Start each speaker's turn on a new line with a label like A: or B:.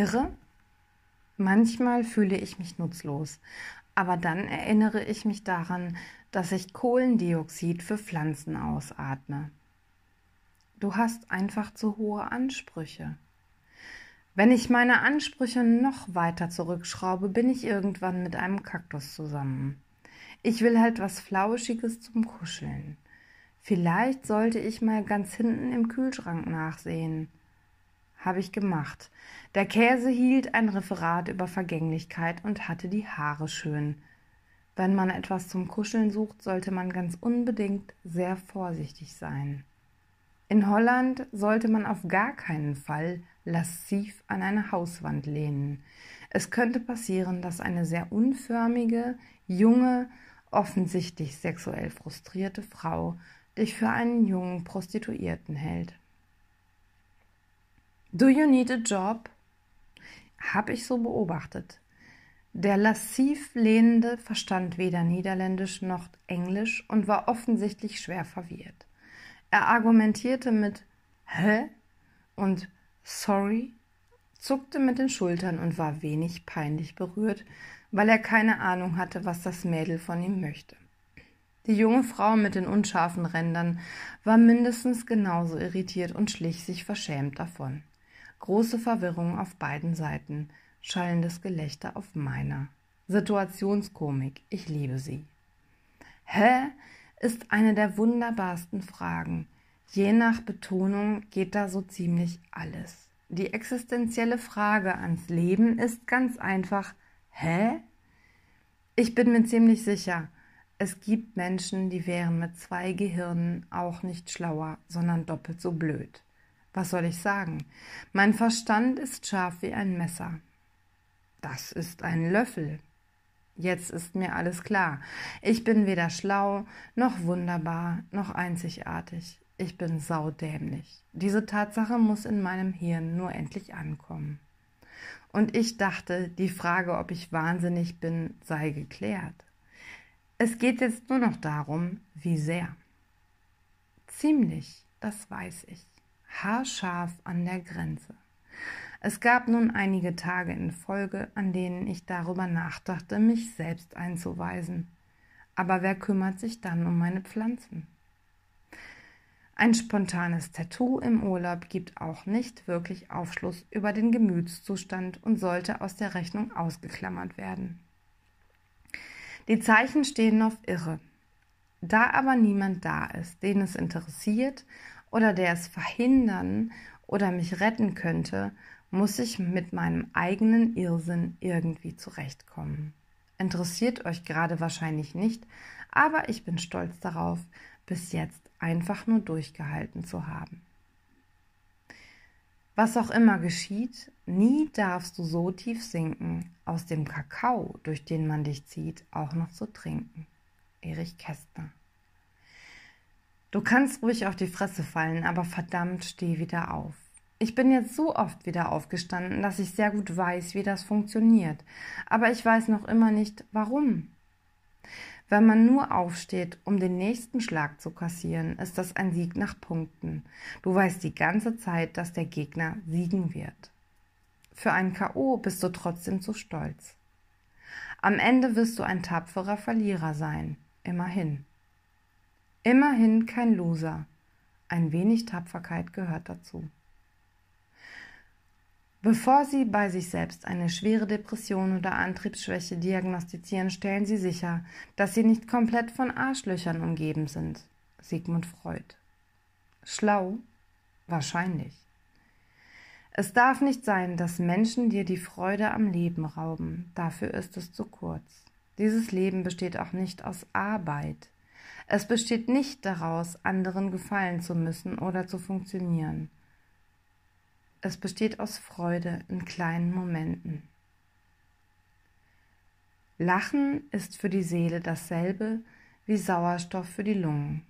A: irre? Manchmal fühle ich mich nutzlos, aber dann erinnere ich mich daran, dass ich Kohlendioxid für Pflanzen ausatme. Du hast einfach zu hohe Ansprüche. Wenn ich meine Ansprüche noch weiter zurückschraube, bin ich irgendwann mit einem Kaktus zusammen. Ich will halt was Flauschiges zum Kuscheln. Vielleicht sollte ich mal ganz hinten im Kühlschrank nachsehen. Habe ich gemacht. Der Käse hielt ein Referat über Vergänglichkeit und hatte die Haare schön. Wenn man etwas zum Kuscheln sucht, sollte man ganz unbedingt sehr vorsichtig sein. In Holland sollte man auf gar keinen Fall lassiv an eine Hauswand lehnen. Es könnte passieren, dass eine sehr unförmige, junge, offensichtlich sexuell frustrierte Frau dich für einen jungen Prostituierten hält. Do you need a job? Hab ich so beobachtet. Der lassiv Lehnende verstand weder Niederländisch noch Englisch und war offensichtlich schwer verwirrt. Er argumentierte mit Hä? und Sorry, zuckte mit den Schultern und war wenig peinlich berührt, weil er keine Ahnung hatte, was das Mädel von ihm möchte. Die junge Frau mit den unscharfen Rändern war mindestens genauso irritiert und schlich sich verschämt davon. Große Verwirrung auf beiden Seiten, schallendes Gelächter auf meiner. Situationskomik, ich liebe sie. Hä? ist eine der wunderbarsten Fragen. Je nach Betonung geht da so ziemlich alles. Die existenzielle Frage ans Leben ist ganz einfach, hä? Ich bin mir ziemlich sicher, es gibt Menschen, die wären mit zwei Gehirnen auch nicht schlauer, sondern doppelt so blöd. Was soll ich sagen? Mein Verstand ist scharf wie ein Messer. Das ist ein Löffel. Jetzt ist mir alles klar. Ich bin weder schlau, noch wunderbar, noch einzigartig. Ich bin saudämlich. Diese Tatsache muss in meinem Hirn nur endlich ankommen. Und ich dachte, die Frage, ob ich wahnsinnig bin, sei geklärt. Es geht jetzt nur noch darum, wie sehr. Ziemlich, das weiß ich. Haarscharf an der Grenze. Es gab nun einige Tage in Folge, an denen ich darüber nachdachte, mich selbst einzuweisen. Aber wer kümmert sich dann um meine Pflanzen? Ein spontanes Tattoo im Urlaub gibt auch nicht wirklich Aufschluss über den Gemütszustand und sollte aus der Rechnung ausgeklammert werden. Die Zeichen stehen auf irre. Da aber niemand da ist, den es interessiert oder der es verhindern oder mich retten könnte, muss ich mit meinem eigenen Irrsinn irgendwie zurechtkommen. Interessiert euch gerade wahrscheinlich nicht, aber ich bin stolz darauf, bis jetzt einfach nur durchgehalten zu haben. Was auch immer geschieht, nie darfst du so tief sinken, aus dem Kakao, durch den man dich zieht, auch noch zu trinken. Erich Kästner. Du kannst ruhig auf die Fresse fallen, aber verdammt steh wieder auf. Ich bin jetzt so oft wieder aufgestanden, dass ich sehr gut weiß, wie das funktioniert, aber ich weiß noch immer nicht, warum. Wenn man nur aufsteht, um den nächsten Schlag zu kassieren, ist das ein Sieg nach Punkten. Du weißt die ganze Zeit, dass der Gegner siegen wird. Für ein KO bist du trotzdem zu stolz. Am Ende wirst du ein tapferer Verlierer sein, immerhin. Immerhin kein Loser. Ein wenig Tapferkeit gehört dazu. Bevor Sie bei sich selbst eine schwere Depression oder Antriebsschwäche diagnostizieren, stellen Sie sicher, dass Sie nicht komplett von Arschlöchern umgeben sind. Sigmund Freud. Schlau? Wahrscheinlich. Es darf nicht sein, dass Menschen dir die Freude am Leben rauben. Dafür ist es zu kurz. Dieses Leben besteht auch nicht aus Arbeit. Es besteht nicht daraus, anderen gefallen zu müssen oder zu funktionieren. Es besteht aus Freude in kleinen Momenten. Lachen ist für die Seele dasselbe wie Sauerstoff für die Lungen.